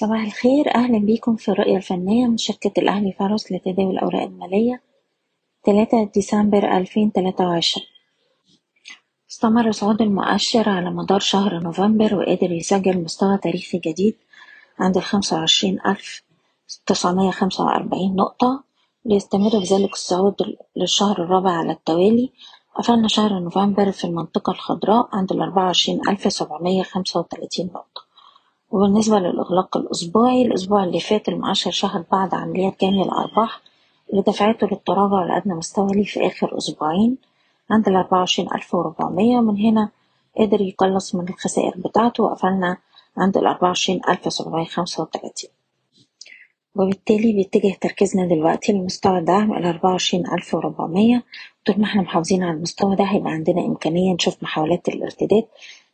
صباح الخير. أهلا بيكم في الرؤية الفنية من شركة الأهلي فارس لتداول الأوراق المالية تلاتة ديسمبر ألفين تلاتة وعشرين استمر صعود المؤشر على مدار شهر نوفمبر وقدر يسجل مستوى تاريخي جديد عند الخمسة وعشرين ألف تسعمية وأربعين نقطة. ليستمر بذلك الصعود للشهر الرابع على التوالي. قفلنا شهر نوفمبر في المنطقة الخضراء عند الأربعة وعشرين ألف سبعمية خمسة وتلاتين نقطة. وبالنسبة للإغلاق الأسبوعي الأسبوع اللي فات المؤشر شهد بعض عمليات جني الأرباح اللي دفعته للتراجع لأدنى مستوى ليه في آخر أسبوعين عند الأربعة وعشرين ألف ومن هنا قدر يقلص من الخسائر بتاعته وقفلنا عند الأربعة وعشرين ألف سبعمية خمسة وتلاتين. وبالتالي بيتجه تركيزنا دلوقتي لمستوى الدعم الأربعة وعشرين ألف طول ما إحنا محافظين على المستوى ده هيبقى عندنا إمكانية نشوف محاولات الارتداد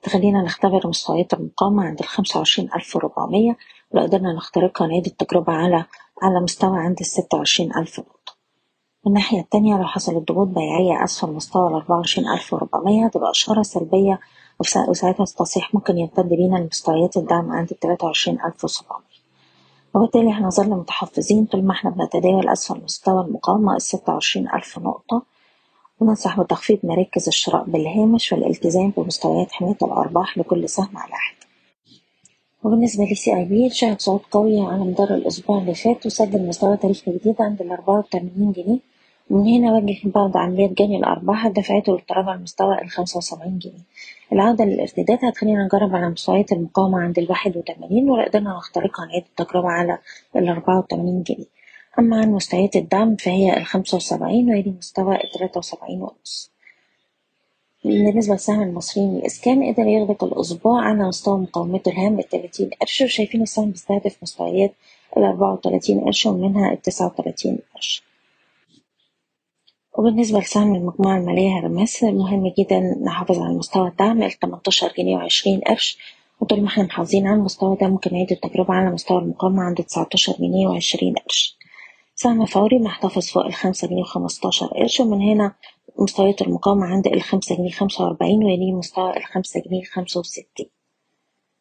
تخلينا نختبر مستويات المقاومة عند الخمسة وعشرين ألف وربعمية ولو قدرنا نخترقها نعيد التجربة على على مستوى عند الستة وعشرين ألف نقطة. من الناحية التانية لو حصلت ضغوط بيعية أسفل مستوى الأربعة وعشرين ألف وربعمية هتبقى إشارة سلبية وساعتها التصحيح ممكن يمتد بينا لمستويات الدعم عند التلاتة وعشرين ألف وسبعمية. وبالتالي هنظل متحفظين طول ما إحنا بنتداول أسفل مستوى المقاومة وعشرين ألف نقطة. وننصح بتخفيض مراكز الشراء بالهامش والالتزام بمستويات حماية الأرباح لكل سهم على حدة وبالنسبة لسي آي شهد صعود قوي على مدار الأسبوع اللي فات وسجل مستوى تاريخي جديد عند الأربعة وتمانين جنيه ومن هنا وجه بعض عمليات جني الأرباح دفعته للتراجع لمستوى الخمسة وسبعين جنيه. العودة للارتداد هتخلينا نجرب على مستويات المقاومة عند الواحد وتمانين ولو قدرنا نخترقها نعيد التجربة على الأربعة وتمانين جنيه. أما عن مستويات الدعم فهي الخمسة وسبعين ويلي مستوى التلاتة وسبعين ونص. بالنسبة لسهم المصريين الإسكان قدر يغلق الأسبوع على مستوى مقاومته الهام التلاتين قرش وشايفين السهم بيستهدف مستويات الأربعة وتلاتين قرش ومنها التسعة وتلاتين قرش. وبالنسبة لسهم المجموعة المالية هرمس مهم جدا نحافظ على مستوى الدعم التمنتاشر جنيه وعشرين قرش. وطول ما إحنا محافظين على المستوى ده ممكن نعيد التجربة على مستوى المقاومة عند تسعتاشر جنيه وعشرين قرش. سهم فوري محتفظ فوق الخمسة جنيه وخمستاشر قرش ومن هنا مستويات المقاومة عند الخمسة جنيه خمسة وأربعين ويليه مستوى الخمسة جنيه خمسة وستين.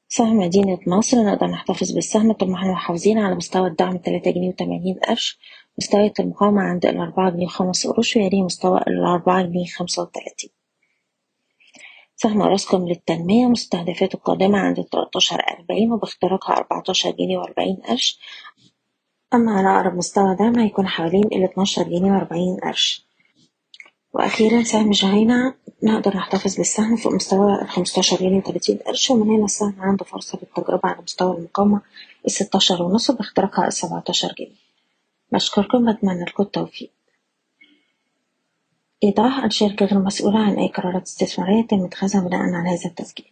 سهم مدينة نصر نقدر نحتفظ بالسهم طول ما إحنا محافظين على مستوى الدعم تلاتة جنيه وتمانين قرش. مستويات المقاومة عند الأربعة جنيه وخمس قروش ويليه مستوى الأربعة جنيه خمسة وتلاتين. سهم أراسكوم للتنمية مستهدفاته القادمة عند تلاتاشر أربعين وباختراقها أربعتاشر جنيه وأربعين قرش. أما على أقرب مستوى دعم هيكون حوالين الاتناشر جنيه وأربعين قرش. وأخيرا سهم جهينة نقدر نحتفظ بالسهم فوق مستوى الخمستاشر جنيه وتلاتين قرش ومن هنا السهم عنده فرصة للتجربة على مستوى المقاومة الستاشر ونص باختراقها السبعتاشر جنيه. بشكركم بتمنى لكم التوفيق. إيضاح الشركة غير مسؤولة عن أي قرارات استثمارية تم اتخاذها بناء على هذا التسجيل.